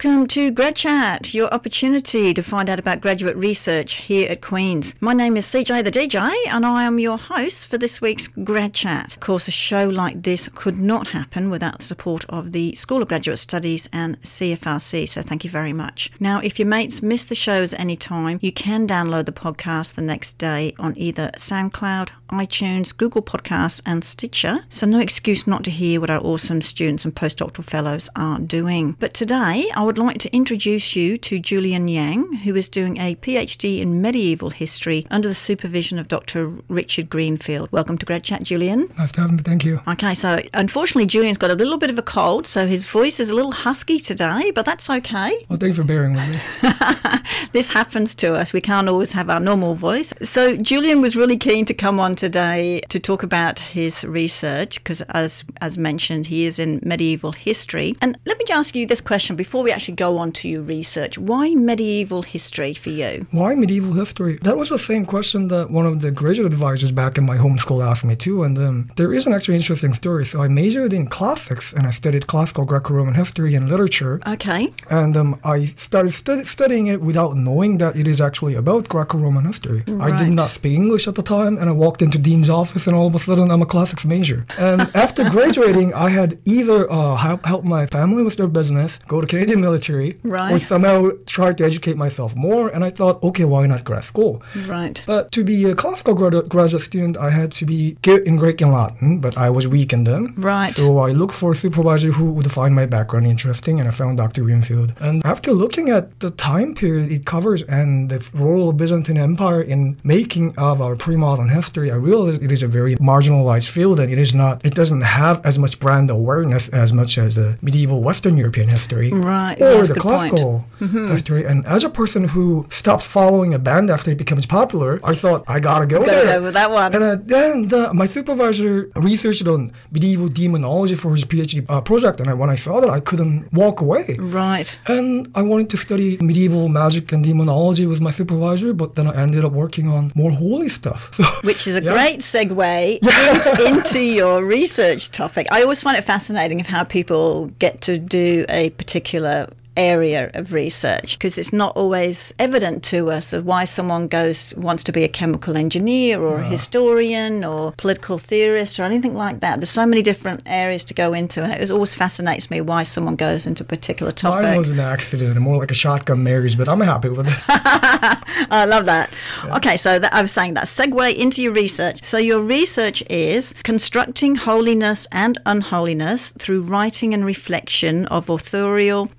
Welcome to Grad Chat, your opportunity to find out about graduate research here at Queen's. My name is CJ the DJ and I am your host for this week's Grad Chat. Of course, a show like this could not happen without the support of the School of Graduate Studies and CFRC, so thank you very much. Now, if your mates miss the shows at any time, you can download the podcast the next day on either SoundCloud, iTunes, Google Podcasts, and Stitcher, so no excuse not to hear what our awesome students and postdoctoral fellows are doing. But today, I would like to introduce you to Julian Yang, who is doing a PhD in medieval history under the supervision of Dr. Richard Greenfield. Welcome to Grad Chat, Julian. Nice to have me. Thank you. Okay, so unfortunately, Julian's got a little bit of a cold, so his voice is a little husky today, but that's okay. Well, thanks for bearing with me. this happens to us. We can't always have our normal voice. So, Julian was really keen to come on today to talk about his research because, as, as mentioned, he is in medieval history. And let me just ask you this question before we actually go on to your research. Why medieval history for you? Why medieval history? That was the same question that one of the graduate advisors back in my home school asked me too. And um, there is an actually interesting story. So I majored in classics and I studied classical Greco-Roman history and literature. Okay. And um, I started stud- studying it without knowing that it is actually about Greco-Roman history. I did not speak English at the time, and I walked into dean's office, and all of a sudden I'm a classics major. And after graduating, I had either uh, help, help my family with their business, go to Canadian military, right. or somehow try to educate myself more. And I thought, okay, why not grad school? Right. But to be a classical grad- graduate student, I had to be good in Greek and Latin, but I was weak in them. Right. So I looked for a supervisor who would find my background interesting, and I found Dr. Greenfield. And after looking at the time period it covers and the role of Byzantine Empire in making of our pre-modern history, I realized it is a very marginalized field, and it is not. It doesn't have as much brand awareness as much as the medieval Western European history, Right, or the classical history. And as a person who stopped following a band after it becomes popular, I thought I gotta go Gotta there. go with that one. And uh, then the, my supervisor researched on medieval demonology for his PhD uh, project, and I, when I saw that, I couldn't walk away. Right. And I wanted to study medieval magic and demonology with my supervisor, but then I ended up working on more holy stuff. So, Which is a Yeah. great segue into, into your research topic. I always find it fascinating of how people get to do a particular area of research because it's not always evident to us of why someone goes wants to be a chemical engineer or a historian or political theorist or anything like that there's so many different areas to go into and it always fascinates me why someone goes into a particular topic Mine was an accident, more like a shotgun marriage, but I'm happy with it. I love that. Okay, so that, I was saying that segue into your research. So your research is constructing holiness and unholiness through writing and reflection of authorial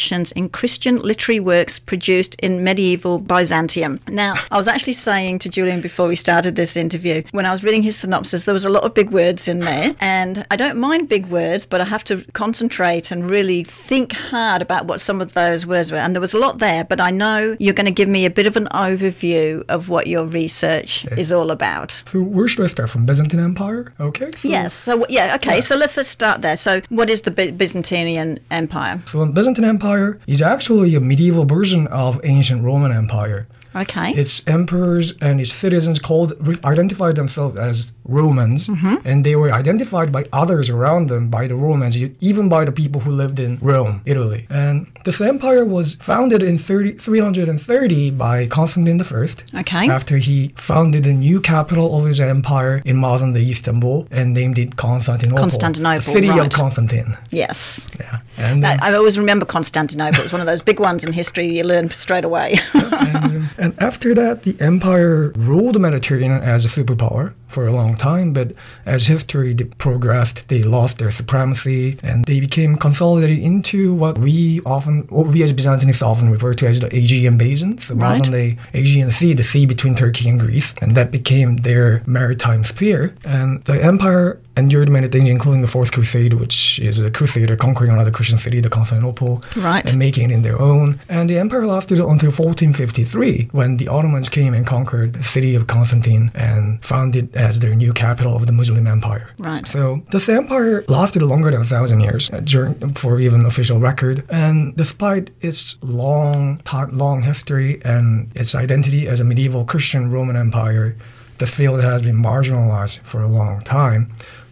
motivations in Christian literary works produced in medieval Byzantium. Now, I was actually saying to Julian before we started this interview, when I was reading his synopsis, there was a lot of big words in there, and I don't mind big words, but I have to concentrate and really think hard about what some of those words were. And there was a lot there, but I know you're going to give me a bit of an overview of what your research is all about. So where should I start from? Byzantine Empire? Okay. So, Yes. So yeah. Okay. So let's let's start there. So what is the By- Byzantine Empire? So Byzantine Empire is actually a medieval version of ancient Roman Empire. Okay. its emperors and its citizens called identified themselves as Romans, mm-hmm. and they were identified by others around them by the Romans, even by the people who lived in Rome, Italy. And this empire was founded in 30, 330 by Constantine I. Okay. After he founded a new capital of his empire in modern day Istanbul and named it Constantinople. Constantinople, the city right. of Constantine. yes. Yeah. And, That, I always remember Constantinople. It's one of those big ones in history you learn straight away. and, and after that, the empire ruled the Mediterranean as a superpower for a long time. But as history progressed, they lost their supremacy and they became consolidated into what we often, what we as Byzantines often refer to as the Aegean Basin, the Right. day Aegean Sea, the sea between Turkey and Greece, and that became their maritime sphere. And the empire endured many things, including the Fourth Crusade, which is a crusader conquering another Christian city, the Constantinople, Right. and making it in their own. And the empire lasted until 1453, when the Ottomans came and conquered the city of Constantine and found it as their new capital of the Muslim Empire. Right. So this empire lasted longer than a thousand years uh, during, for even official record. And despite its long, long history and its identity as a medieval Christian Roman empire, the field has been marginalized for a long time.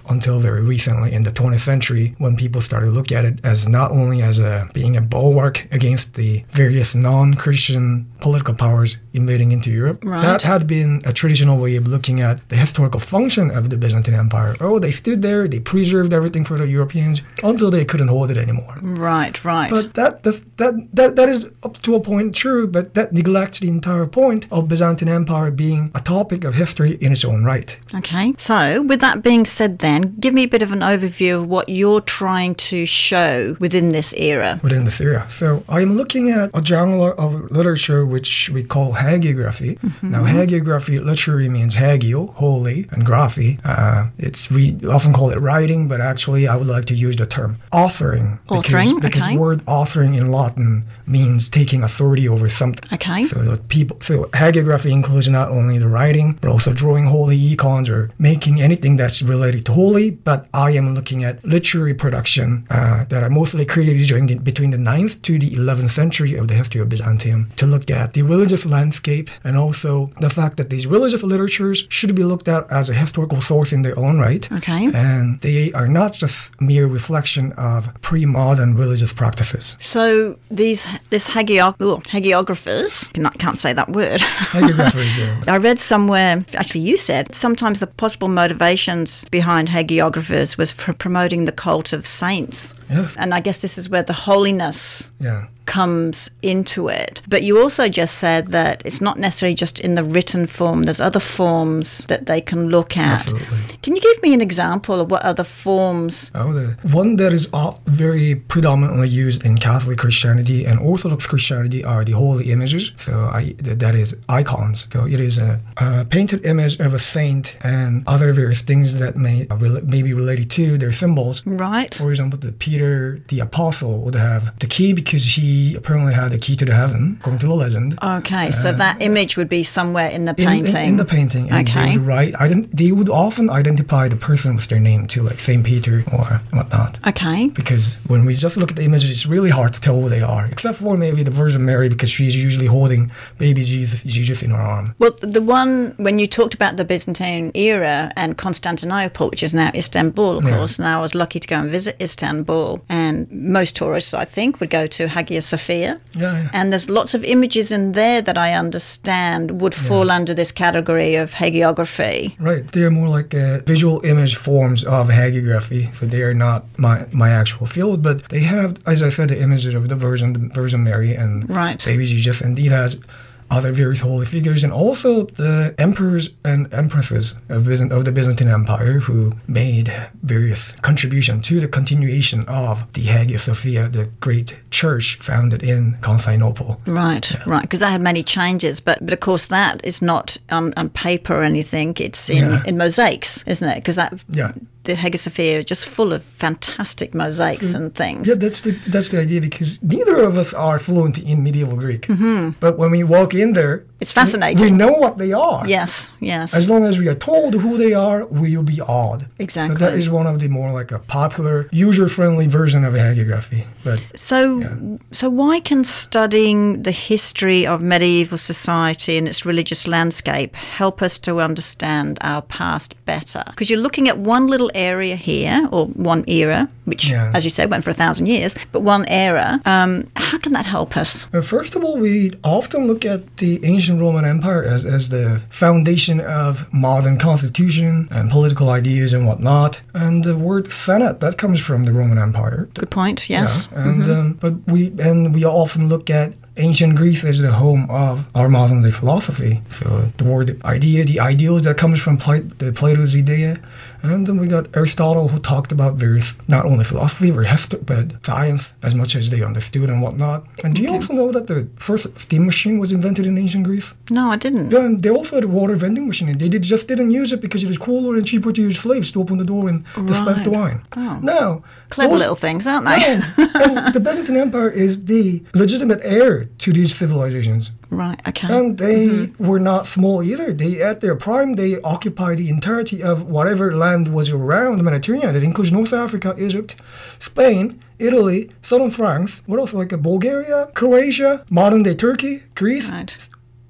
Until very recently in the 20th century when people started to look at it as not only as a being a bulwark against the various non-Christian political powers invading into Europe. Right. That had been a traditional way of looking at the historical function of the Byzantine Empire. Oh, they stood there, they preserved everything for the Europeans until they couldn't hold it anymore. Right, right. But that, that that that that is up to a point true, but that neglects the entire point of Byzantine Empire being a topic of history in its own right. Okay. So, with that being said, then, give me a bit of an overview of what you're trying to show within this era. within this era. So I am looking at a genre of literature which we call hagiography. Now, hagiography literally means hagio, holy, and graphy. Uh, it's we often call it writing, but actually I would like to use the term authoring. Authoring, because, because okay. word authoring in Latin means taking authority over something. Okay. So the people, so hagiography includes not only the writing, but also drawing holy icons or making anything that's related to holy. But I am looking at literary production uh, that are mostly created during the, between the 9th to the 11th century of the history of Byzantium to look at the religious landscape and also the fact that these religious literatures should be looked at as a historical source in their own right. Okay. And they are not just mere reflection of pre-modern religious practices. So these this hagiog- ugh, hagiographers can't, can't say that word. Hagiographers, there. I read somewhere, actually, you said sometimes the possible motivations behind hagiographers was for promoting the cult of saints. Yes. And I guess this is where the holiness Yeah. comes into it. But you also just said that it's not necessarily just in the written form, there's other forms that they can look at. Absolutely. Can you give me an example of what other forms? Oh, one that is very predominantly used in Catholic Christianity and Orthodox Christianity are the holy images. So I, that is icons. So it is a, a painted image of a saint and other various things that may uh, may be related to their symbols. Right. For example, the Peter the apostle would have the key because he apparently had the key to the heaven, according to the legend. Okay, so that image would be somewhere in the In- in- painting. In, the painting. And Okay. They would write, ident- they would often identify the person with their name too, like Saint Peter or whatnot. Okay. because when we just look at the images, it's really hard to tell who they are, except for maybe the Virgin Mary because she's usually holding baby Jesus, Jesus in her arm. Well, the one when you talked about the Byzantine era and Constantinople, which is now Istanbul, of Yeah. course, and I was lucky to go and visit Istanbul, and most tourists, I think, would go to Hagia Sophia. Yeah, yeah. And there's lots of images in there that I understand would fall under this category of hagiography. Right, they are more like uh, visual image forms of hagiography, so they are not my my actual field, but they have, as I said, the images of the Virgin, the Virgin Mary, and Right. baby Jesus, and it has other various holy figures, and also the emperors and empresses of, Byzant- of the Byzantine Empire who made various contribution to the continuation of the Hagia Sophia, the great church founded in Constantinople. Right, right, because that had many changes, but but of course that is not on, on paper or anything. It's in, Yeah. in mosaics, isn't it? Because that Yeah. The Hagia Sophia is just full of fantastic mosaics and things. Yeah, that's the that's the idea because neither of us are fluent in medieval Greek. But when we walk in there, Mm-hmm. It's fascinating. We, know what they are. Yes, yes. As long as we are told who they are, we will be awed. Exactly. So that is one of the more like a popular, user-friendly version of hagiography. But So, so why can studying the history of medieval society and its religious landscape help us to understand our past better? Because you're looking at one little area here, or one era, which, Yeah. as you said, went for a thousand years, but one era. Um, how can that help us? Uh, First of all, we often look at the ancient Roman Empire as, as the foundation of modern constitution and political ideas and whatnot. And the word senate that comes from the Roman Empire. Good point. Yes. Yeah, and um, but we and we often look at ancient Greece as the home of our modern day philosophy. So the word idea, the ideals that comes from Pla- the Plato's idea, and then we got Aristotle who talked about various not only philosophy but history, but science as much as they understood and whatnot. And do you also know that the first steam machine was invented in ancient Greece? No, I didn't. Yeah, and they also had a water vending machine. and They did, just didn't use it because it was cooler and cheaper to use slaves to open the door and dispense the wine. Oh. Now, Clever those- little things, aren't they? yeah, and the Byzantine Empire is the legitimate heir to these civilizations. Right. Okay. And they Mm-hmm. were not small either. They, at their prime, they occupied the entirety of whatever land was around the Mediterranean. It includes North Africa, Egypt, Spain, Italy, southern France. What else? Like uh, Bulgaria, Croatia, modern day Turkey, Greece. right.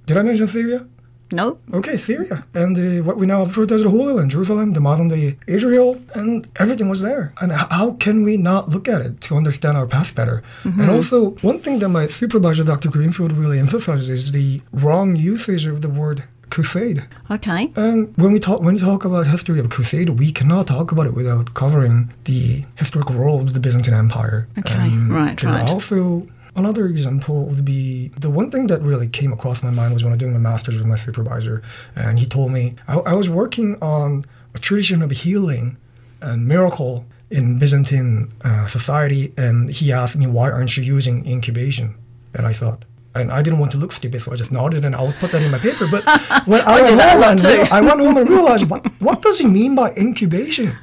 Did I mention Syria? Nope. Okay, Syria and uh, what we now refer to as the Holy Land, Jerusalem, the modern day Israel, and everything was there. And how can we not look at it to understand our past better? And also, one thing that my supervisor, Dr. Greenfield, really emphasizes is the wrong usage of the word crusade. Okay. And when we talk when we talk about history of crusade, we cannot talk about it without covering the historical role of the Byzantine Empire. Okay, And right, right. Also, another example would be the one thing that really came across my mind was when I was doing my master's with my supervisor, and he told me I, I was working on a tradition of healing and miracle in Byzantine uh, society, and he asked me why aren't you using incubation, and I thought. And I didn't want to look stupid, so I just nodded and I would put that in my paper. But when I, went home I went home and realized what what does he mean by incubation?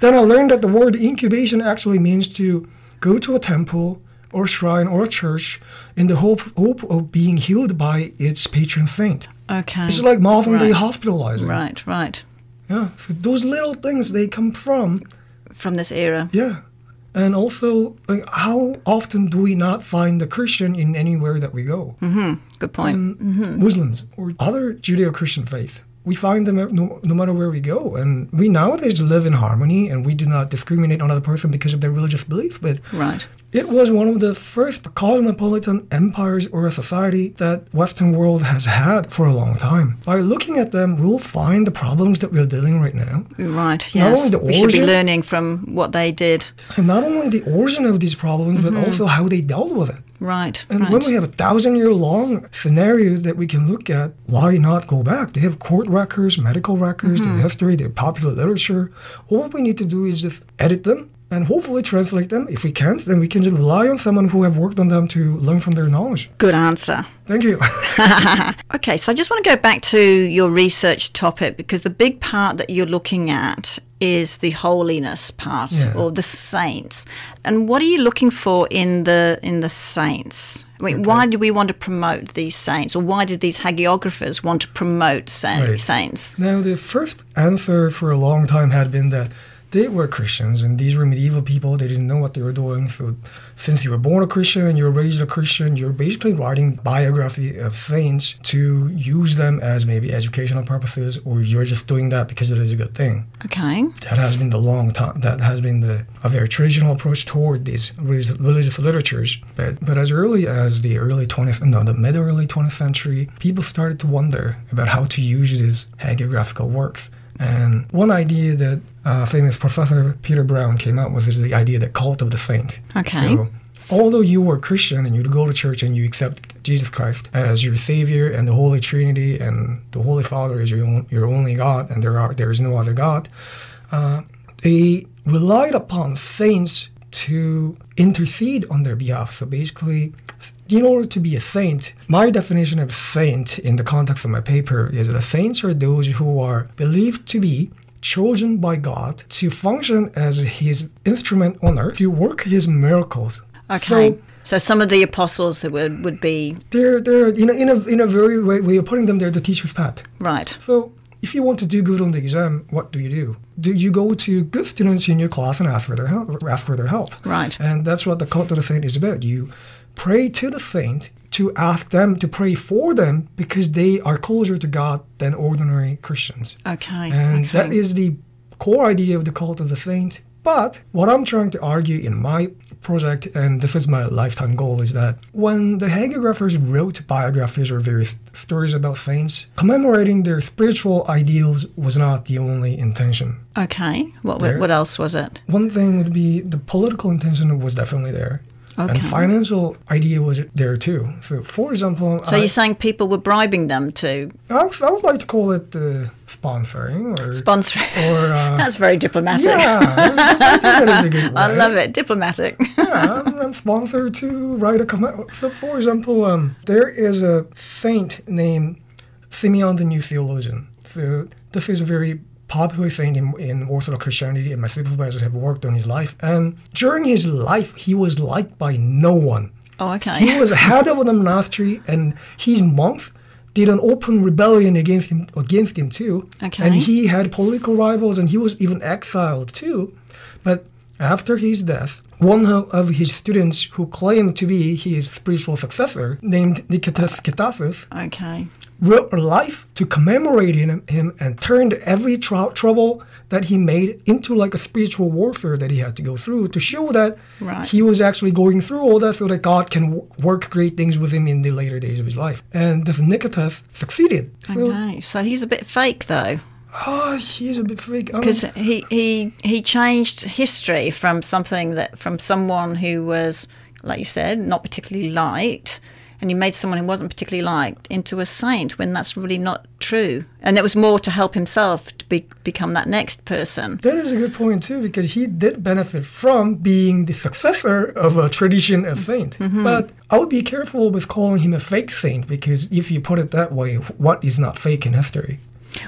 then I learned that the word incubation actually means to go to a temple or shrine or church in the hope hope of being healed by its patron saint. Okay. It's like modern day Right. hospitalizing. Right, right. Yeah. So those little things they come from From this era. yeah. And also, like, how often do we not find a Christian in anywhere that we go? Mm-hmm. Good point. and mm-hmm. Muslims or other Judeo-Christian faith. We find them no, no matter where we go, and we nowadays live in harmony, and we do not discriminate on another person because of their religious belief. But Right. it was one of the first cosmopolitan empires or a society that Western world has had for a long time. By looking at them, we'll find the problems that we're dealing right now, Right, yes. we should be learning from what they did. and not only the origin of these problems, but mm-hmm. also how they dealt with it. Right, And right. when we have a thousand year long scenarios that we can look at, why not go back? They have court records, medical records, Mm-hmm. history, their popular literature. All we need to do is just edit them and hopefully translate them. If we can't, then we can just rely on someone who have worked on them to learn from their knowledge. Good answer. Thank you. Okay, so I just want to go back to your research topic because the big part that you're looking at is the holiness part Yeah. or the saints. And what are you looking for in the in the saints? I mean, why do we want to promote these saints, or why did these hagiographers want to promote sa- Right. saints? now, the first answer for a long time had been that they were Christians and these were medieval people. They didn't know what they were doing. So, since you were born a Christian and you were raised a Christian, you're basically writing biography of saints to use them as maybe educational purposes, or you're just doing that because it is a good thing. Okay, That has been the long time. That has been the a very traditional approach toward these religious, religious literatures. But but as early as the early 20th, no, the mid early 20th century, people started to wonder about how to use these hagiographical works. And one idea that uh, famous professor Peter Brown came out with is the idea that cult of the saint. Okay. So, although you were Christian and you go to church and you accept Jesus Christ as your Savior and the Holy Trinity and the Holy Father is your own, your only God and there are there is no other God, uh, they relied upon saints to intercede on their behalf. So basically, in order to be a saint, my definition of saint in the context of my paper is that saints are those who are believed to be chosen by God to function as his instrument on earth to work his miracles. okay. So So, some of the apostles that would would be they're they're in a, in a in a very way, way of putting them they're the teacher's pet. right. So if you want to do good on the exam, what do you do? Do you go to good students in your class and ask for their help? Ask for their help. Right. And that's what the cult of the saint is about. You pray to the saint to ask them to pray for them because they are closer to God than ordinary Christians. Okay. And okay. that is the core idea of the cult of the saint. But what I'm trying to argue in my project, and this is my lifetime goal, is that when the hagiographers wrote biographies or various stories about saints, commemorating their spiritual ideals was not the only intention. okay. What There- what else was it? One thing would be the political intention was definitely there. And Okay. financial idea was there too. So, for example, So I, you're saying people were bribing them to I, would- I would like to call it uh, sponsoring or sponsor? or uh, That's very diplomatic. Yeah, I think that is a good I love it. Diplomatic. Yeah, I'm, I'm sponsored to write a comment. So, for example, um, there is a saint named Simeon the New Theologian. So, this is a very popular saint in, in Orthodox Christianity, and my supervisors have worked on his life. And during his life, he was liked by no one. Oh, okay. He was head of the monastery, and his monks did an open rebellion against him against him too. Okay. And he had political rivals, and he was even exiled too. But after his death, one of, his students who claimed to be his spiritual successor, named Nicetas Stethatos, Okay. Wrote a life to commemorate him, him and turned every trou- trouble that he made into like a spiritual warfare that he had to go through to show that Right. he was actually going through all that so that God can w- work great things with him in the later days of his life. And this Nicetas succeeded. So, Okay. So he's a bit fake though. Ah, oh, he's a bit. I mean, um, because he, he he changed history from something that from someone who was like you said not particularly liked and he made someone who wasn't particularly liked into a saint when that's really not true and it was more to help himself to be, become that next person That is a good point too, because he did benefit from being the successor of a tradition of saint. Mm-hmm. Mm-hmm. But I would be careful with calling him a fake saint, because if you put it that way, what is not fake in history?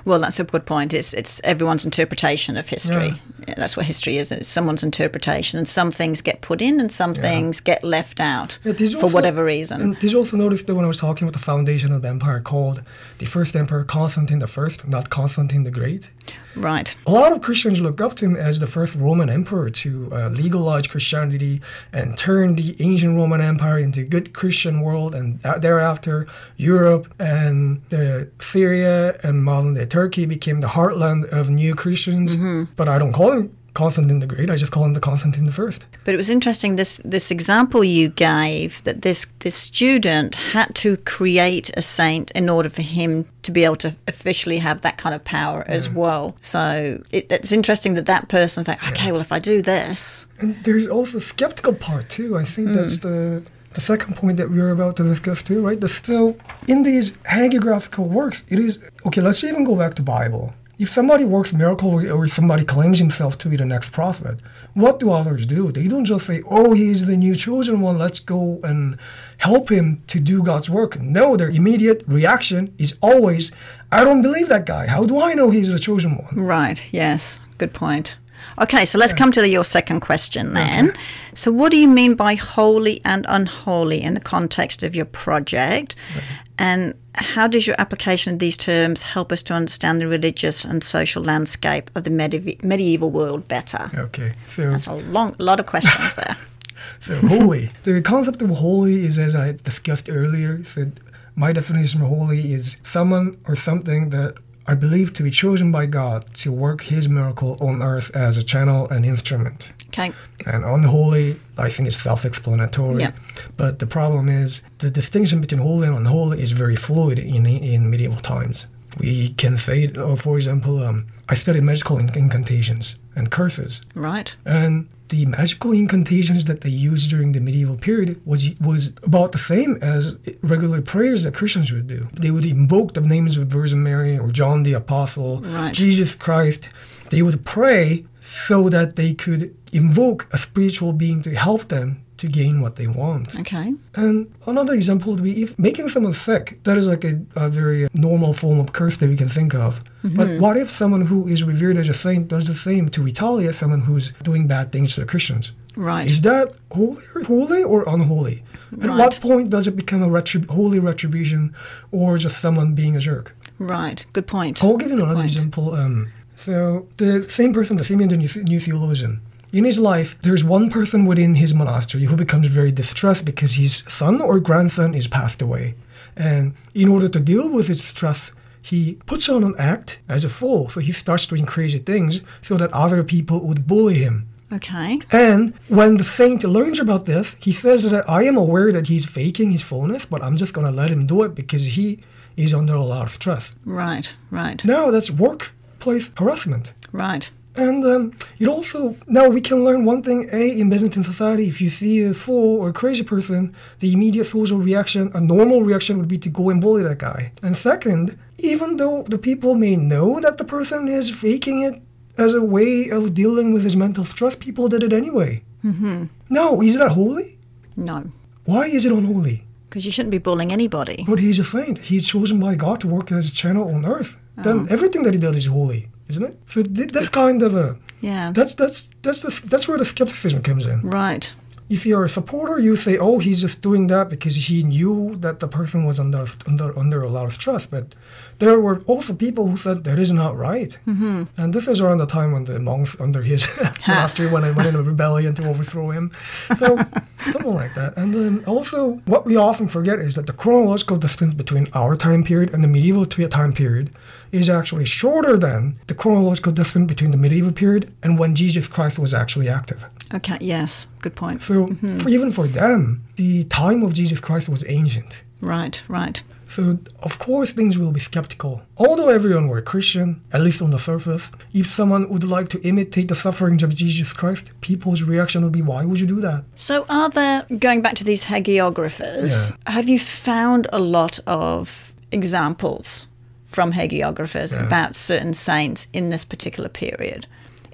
Well that's a good point. It's it's everyone's interpretation of history. Yeah, that's what history is. It's someone's interpretation. And some things get put in and some things get left out Yeah, for also- whatever reason. And did you also notice that when I was talking about the foundation of the empire, called the first emperor Constantine the First, not Constantine the Great? Right A lot of Christians look up to him as the first Roman emperor to uh, legalize Christianity and turn the ancient Roman Empire into a good Christian world, and thereafter Europe and uh, Syria and modern day Turkey became the heartland of new Christians. But I don't call him Constantine the Great; I just call him the Constantine the First. But it was interesting this this example you gave that this this student had to create a saint in order for him to be able to officially have that kind of power as well. So it, it's interesting that that person thought, okay, well if I do this, And there's also skeptical part too. I think that's mm. the the second point that we are about to discuss too, right? The still in these hagiographical works, it is okay. Let's even go back to Bible. If somebody works miracle or- somebody claims himself to be the next prophet, what do others do? They don't just say, "Oh, he's the new chosen one. Let's go and help him to do God's work." No, their immediate reaction is always, "I don't believe that guy. How do I know he's the chosen one?" right? Yes, good point. Okay, so let's come to your second question then. So, what do you mean by holy and unholy in the context of your project? And how does your application of these terms help us to understand the religious and social landscape of the medieval, medieval world better? Okay, so That's a long, lot of questions there. So holy. the concept of holy is, as I discussed earlier, said my definition of holy is someone or something that are believed to be chosen by God to work His miracle on earth as a channel and instrument. Okay, And unholy, I think, is self-explanatory. Yeah. But the problem is the distinction between holy and unholy is very fluid in in medieval times. We can say, oh, for example, um, I studied magical incantations and curses. right. And the magical incantations that they used during the medieval period was was about the same as regular prayers that Christians would do. They would invoke the names of Virgin Mary or John the Apostle, Right. Jesus Christ. They would pray so that they could invoke a spiritual being to help them to gain what they want. Okay, And another example would be if making someone sick, that is like a, a very normal form of curse that we can think of. But what if someone who is revered as a saint does the same to retaliate someone who's doing bad things to the Christians? right. Is that holy, holy or unholy? At Right. what point does it become a retrib- holy retribution or just someone being a jerk? Right. Good point. I'll give you another example. Um, so the same person, the Simeon the new, new theologian, in his life, there's one person within his monastery who becomes very distressed because his son or grandson is passed away, and in order to deal with his distress, he puts on an act as a fool. So he starts doing crazy things so that other people would bully him. Okay. And when the saint learns about this, he says that I am aware that he's faking his fullness, but I'm just going to let him do it because he is under a lot of stress. Right. Right. Now that's workplace harassment. Right. And um, it also now we can learn one thing: a in Byzantine society, if you see a fool or a crazy person, the immediate social reaction, a normal reaction, would be to go and bully that guy. And second, even though the people may know that the person is faking it as a way of dealing with his mental stress, people did it anyway. Mm-hmm. Now, is that holy? No. Why is it unholy? Because you shouldn't be bullying anybody. But he's a saint. He's chosen by God to work as a channel on earth. Then everything that he does is holy, isn't it? So th- that's kind of a Yeah. that's that's that's the that's where the skepticism comes in. Right. If you're a supporter, you say, "Oh, he's just doing that because he knew that the person was under under under a lot of stress." But there were also people who said that is not right. Mm-hmm. And this is around the time when the monks under his after when I went in a rebellion to overthrow him. So something like that. And then also, what we often forget is that the chronological distance between our time period and the medieval time period is actually shorter than the chronological distance between the medieval period and when Jesus Christ was actually active. Okay, yes, good point. So mm-hmm. for, even for them, the time of Jesus Christ was ancient. Right, right. So, of course, things will be skeptical. Although everyone were Christian, at least on the surface, if someone would like to imitate the sufferings of Jesus Christ, people's reaction would be, why would you do that? So, are there, going back to these hagiographers, yeah. have you found a lot of examples from hagiographers yeah. about certain saints in this particular period?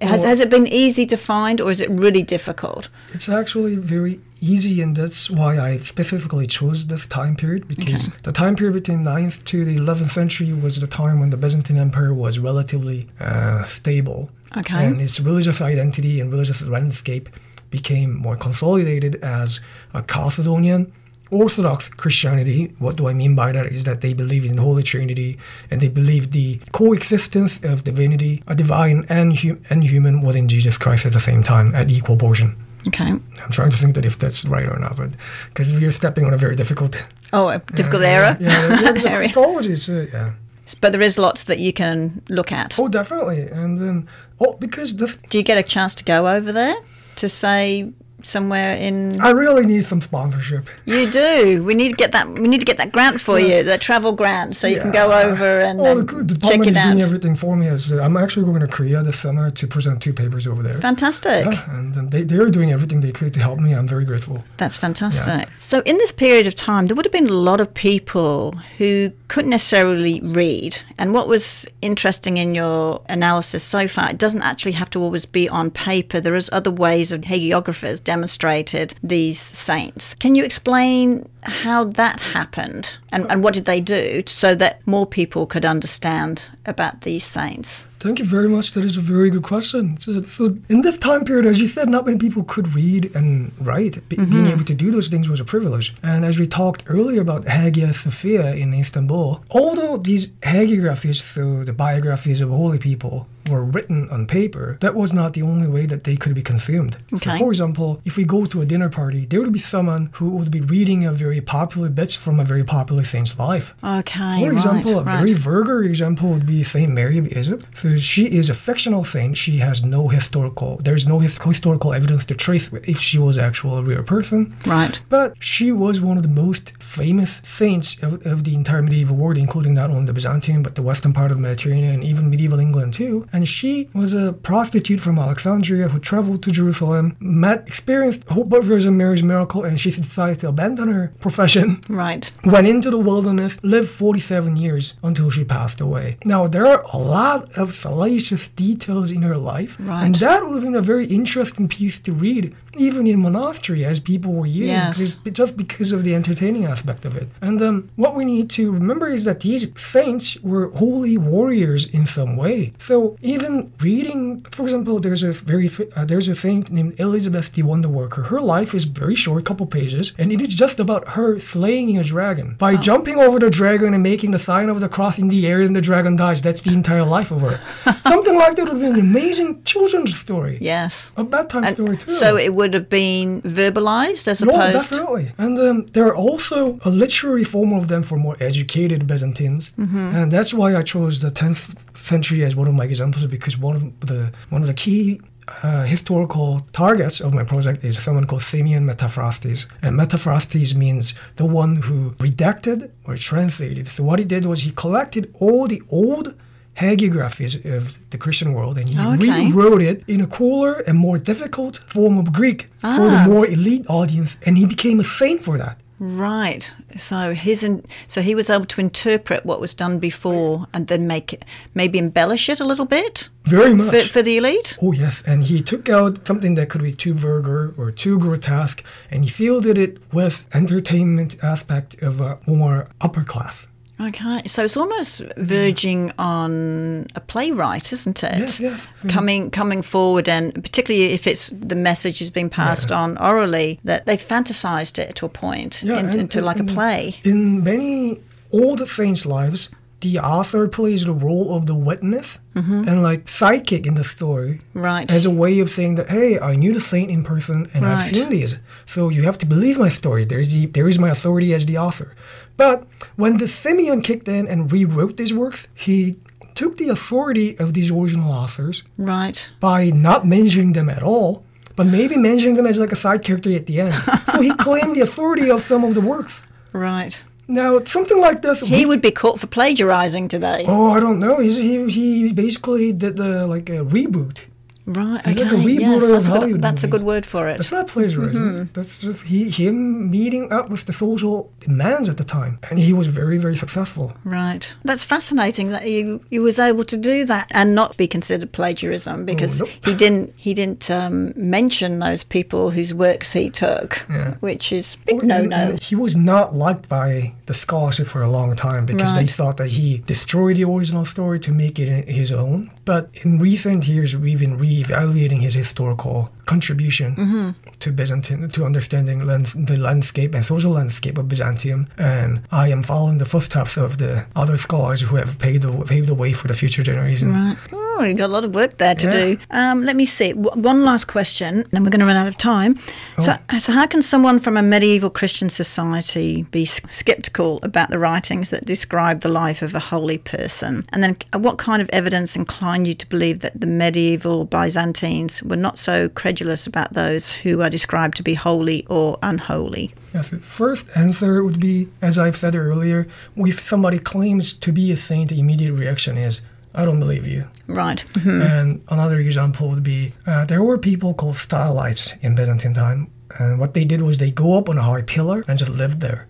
Has, has it been easy to find or is it really difficult? It's actually very easy, and that's why I specifically chose this time period because okay. the time period between 9th to the 11th century was the time when the Byzantine Empire was relatively uh, stable. Okay. And its religious identity and religious landscape became more consolidated as a Chalcedonian Orthodox Christianity, what do I mean by that? Is that they believe in the Holy Trinity and they believe the coexistence of divinity, a divine and, hum- and human within Jesus Christ at the same time, at equal portion. Okay. I'm trying to think that if that's right or not, but because we're stepping on a very difficult. Oh, a difficult uh, era. Yeah, yeah, yeah astrology. So, yeah. But there is lots that you can look at. Oh, definitely, and then oh, because the. Do you get a chance to go over there to say somewhere in. I really need some sponsorship. You do. We need to get that. We need to get that grant for yeah. you, the travel grant, so you can go over and, oh, the, the check it out. doing everything for me. Is uh, I'm actually going to Korea this summer to present two papers over there. Fantastic. Yeah, and um, they they are doing everything they could to help me. I'm very grateful. That's fantastic. Yeah. So in this period of time, there would have been a lot of people who couldn't necessarily read. And what was interesting in your analysis so far, it doesn't actually have to always be on paper. There is other ways of hagiographers demonstrated these saints. Can you explain how that happened and, and what did they do so that more people could understand about these saints? Thank you very much. That is a very good question. So, so, in this time period, as you said, not many people could read and write. Be- mm-hmm. Being able to do those things was a privilege. And as we talked earlier about Hagia Sophia in Istanbul, although these hagiographies, so the biographies of holy people, were written on paper, that was not the only way that they could be consumed. Okay. So for example, if we go to a dinner party, there would be someone who would be reading a very popular bits from a very popular saint's life. Okay. For example, right, a right. very vulgar example would be Saint Mary of Egypt. So she is a fictional saint. She has no historical. There's no his- historical evidence to trace if she was actual a real person. Right. But she was one of the most famous saints of, of the entire medieval world, including not only the Byzantine but the western part of the Mediterranean and even medieval England too and she was a prostitute from Alexandria who traveled to Jerusalem, met, experienced Hope of Virgin Mary's miracle, and she decided to abandon her profession. Right. Went into the wilderness, lived 47 years until she passed away. Now, there are a lot of salacious details in her life, right. and that would have been a very interesting piece to read, even in monastery, as people were using, yes. just because of the entertaining aspect of it. And um, what we need to remember is that these saints were holy warriors in some way. So even reading, for example, there's a very uh, there's a thing named Elizabeth the Wonder Worker. Her life is very short, couple pages, and it is just about her slaying a dragon by oh. jumping over the dragon and making the sign of the cross in the air, and the dragon dies. That's the entire life of her. Something like that would be an amazing children's story. Yes, a bedtime and story too. So it would have been verbalized as opposed no, definitely. And um, there are also a literary form of them for more educated Byzantines, mm-hmm. and that's why I chose the 10th century as one of my examples because one of the one of the key uh, historical targets of my project is someone called Simeon Metaphrastes. And Metaphrastes means the one who redacted or translated. So what he did was he collected all the old hagiographies of the Christian world and he okay. rewrote it in a cooler and more difficult form of Greek ah. for the more elite audience and he became a saint for that. Right. So his in, so he was able to interpret what was done before and then make it maybe embellish it a little bit. Very much for, for the elite. Oh yes, and he took out something that could be too vulgar or too grotesque, and he fielded it with entertainment aspect of a more upper class. Okay, so it's almost verging on a playwright, isn't it? Yes, yes. Mhm. Coming coming forward, and particularly if it's the message has been passed on orally, that they've fantasized it to a point Yeah, in- and- into like a play. In many old saints' lives, the author plays the role of the witness and like sidekick in the story Mm-hmm. Right. as a way of saying that hey, I knew the saint in person and I've seen these, so you have to believe my story. There's the there is my authority as the author. But when the Simeon kicked in and rewrote these works, he took the authority of these original authors Right. by not mentioning them at all, but maybe mentioning them as like a side character at the end. so he claimed the authority of some of the works. Right. Now, something like this. He would be caught for plagiarizing today. Oh, I don't know. He's, he he basically did the like a reboot. Right. He's Okay. like a yes, that's, a good, that's a good word for it. That's not plagiarism. Mm-hmm. That's just he him meeting up with the social demands at the time, and he was very very successful. Right. That's fascinating that you you was able to do that and not be considered plagiarism because nope. he didn't he didn't um, mention those people whose works he took, Yeah. which is big no no. He was not liked by the scholarship for a long time because they thought that he destroyed the original story to make it his own. But in recent years, we've been re-evaluating his historical contribution Mm-hmm. to Byzantine, to understanding lands, the landscape and social landscape of Byzantium. And I am following the footsteps of the other scholars who have paved the, paved the way for the future generation. Right. Oh, you got a lot of work there to Yeah. do. Um, let me see. W- one last question, then we're going to run out of time. So, Oh. so how can someone from a medieval Christian society be s- skeptical about the writings that describe the life of a holy person? And then, uh, what kind of evidence you to believe that the medieval Byzantines were not so credulous about those who are described to be holy or unholy? Yes, the first answer would be, as I've said earlier, if somebody claims to be a saint, the immediate reaction is, I don't believe you. Right. Mhm. And another example would be uh, there were people called stylites in Byzantine time. And what they did was they go up on a high pillar and just lived there.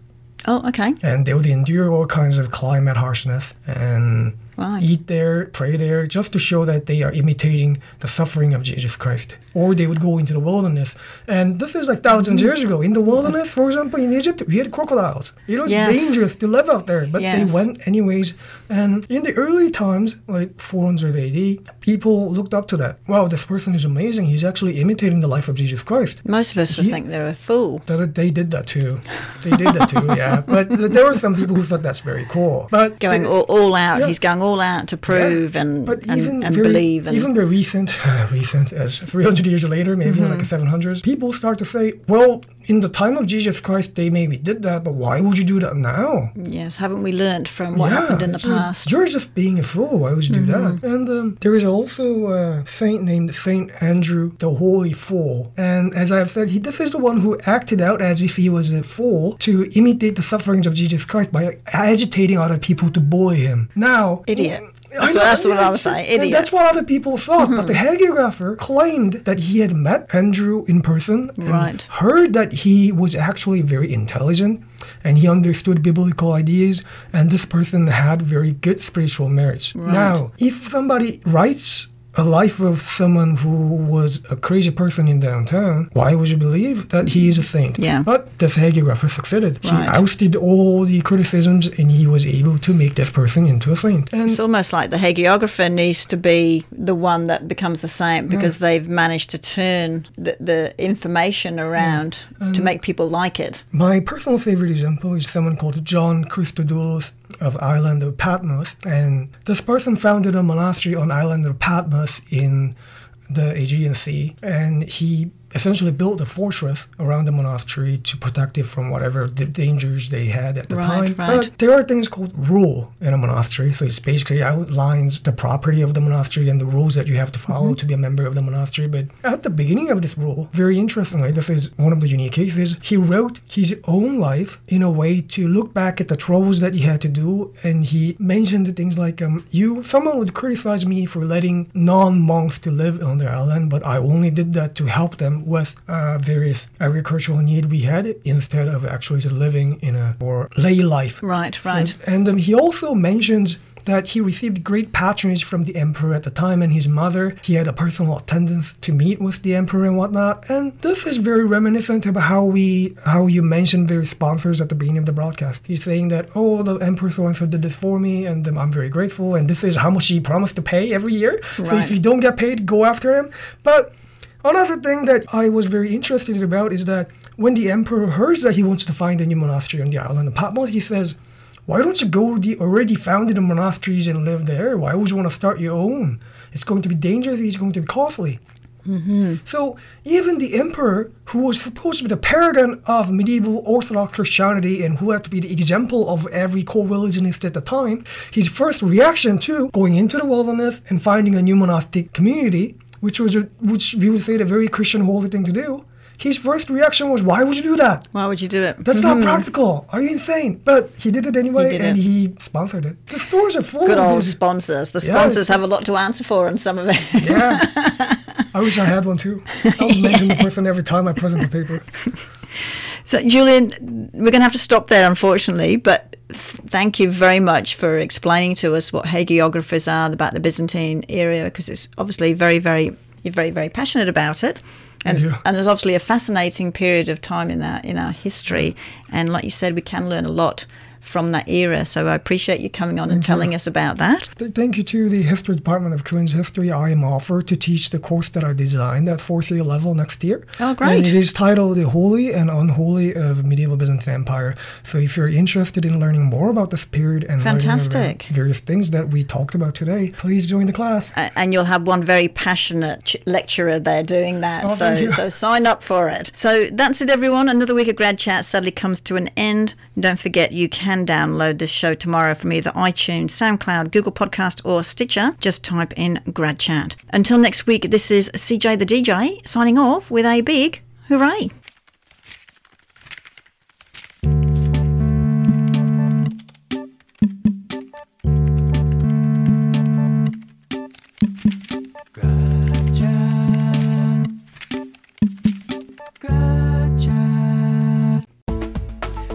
Oh, okay. And they would endure all kinds of climate harshness and Right. eat there, pray there, just to show that they are imitating the suffering of Jesus Christ. Or they would go into the wilderness. And this is like 1000s mm-hmm. years ago. In the wilderness, for example, in Egypt, we had crocodiles. It was Yes. dangerous to live out there, but they went anyways. And in the early times, like 400 AD, people looked up to that. Wow, this person is amazing. He's actually imitating the life of Jesus Christ. Most of us would think they're a fool. That they did that too. They did that too, yeah. But there were some people who thought that's very cool. But Going all, all out. yeah. He's going all out to prove yeah. and, and, even and very, believe. And, even very recent, recent as 300 years later, maybe Mm-hmm. like the 700s, people start to say, well, in the time of Jesus Christ, they maybe did that, but why would you do that now? Yes, haven't we learned from what Yeah, happened in the past? You're just being a fool. Why would you do Mm-hmm. that? And um, there is also a saint named Saint Andrew the Holy Fool. And as I've said, he, this is the one who acted out as if he was a fool to imitate the sufferings of Jesus Christ by agitating other people to bully him. Now, Idiot. I That's know, what- that's what I was saying, idiot. That's what other people thought. But the mm-hmm. hagiographer claimed that he had met Andrew in person and Right. heard that he was actually very intelligent and he understood biblical ideas and this person had very good spiritual merits. Right. Now, if somebody writes a life of someone who was a crazy person in downtown, why would you believe that he is a saint? Yeah. But this hagiographer succeeded. Right. He ousted all the criticisms and he was able to make this person into a saint. And It's almost like the hagiographer needs to be the one that becomes the saint because they've managed to turn the, the information around to make people like it. My personal favorite example is someone called John Christodoulos of island of Patmos, and this person founded a monastery on island of Patmos in the Aegean Sea, and he essentially built a fortress around the monastery to protect it from whatever dangers they had at the Right, time. right. But there are things called rule in a monastery, so it's basically outlines the property of the monastery and the rules that you have to follow Mm-hmm. to be a member of the monastery. But at the beginning of this rule, very interestingly, this is one of the unique cases, he wrote his own life in a way to look back at the troubles that he had to do, and he mentioned the things like, um, "You, someone would criticize me for letting non-monks to live on the island, but I only did that to help them with uh, various agricultural need we had instead of actually just living in a more lay life." Right, right. And, and um, he also mentions that he received great patronage from the emperor at the time and his mother. He had a personal attendance to meet with the emperor and whatnot. And this is very reminiscent of how we how you mentioned various sponsors at the beginning of the broadcast. He's saying that, oh, the emperor so and so did this for me, and I'm very grateful, and this is how much he promised to pay every year. Right. So if you don't get paid, go after him. But Another thing that I was very interested about is that when the emperor hears that he wants to find a new monastery on the island of Patmos, he says, why don't you go to the already founded monasteries and live there? Why would you want to start your own? It's going to be dangerous, it's going to be costly. Mm-hmm. So even the emperor, who was supposed to be the paragon of medieval Orthodox Christianity and who had to be the example of every co-religionist at the time, his first reaction to going into the wilderness and finding a new monastic community which was a, which we would say a very Christian holy thing to do. His first reaction was, "Why would you do that? Why would you do it? That's mm-hmm. not practical. Are you insane?" But he did it anyway, he and it. he sponsored it. The stores are full. Good of old sponsors. The sponsors yes. have a lot to answer for in some of it. yeah, I wish I had one too. I'll mention the person every time I present the paper. So, Julian, we're going to have to stop there, unfortunately, but thank you very much for explaining to us what hagiographers are about the Byzantine era, because it's obviously very, very, you're very, very passionate about it. And, and it's obviously a fascinating period of time in our in our history, and like you said, we can learn a lot from that era. So I appreciate you coming on and telling us about that. Thank you to the History Department of Queen's History. I am offered to teach the course that I designed at fourth year level next year. Oh, great. And it is titled The Holy and Unholy of Medieval Byzantine Empire. So if you're interested in learning more about this period and Fantastic. various things that we talked about today, please join the class. And you'll have one very passionate lecturer there doing that. Oh, so, so sign up for it. So that's it, everyone. Another week of Grad Chat sadly comes to an end. Don't forget, you can download this show tomorrow from either iTunes, SoundCloud, Google Podcast, or Stitcher. Just type in Grad Chat. Until next week, this is CJ the DJ signing off with a big hooray.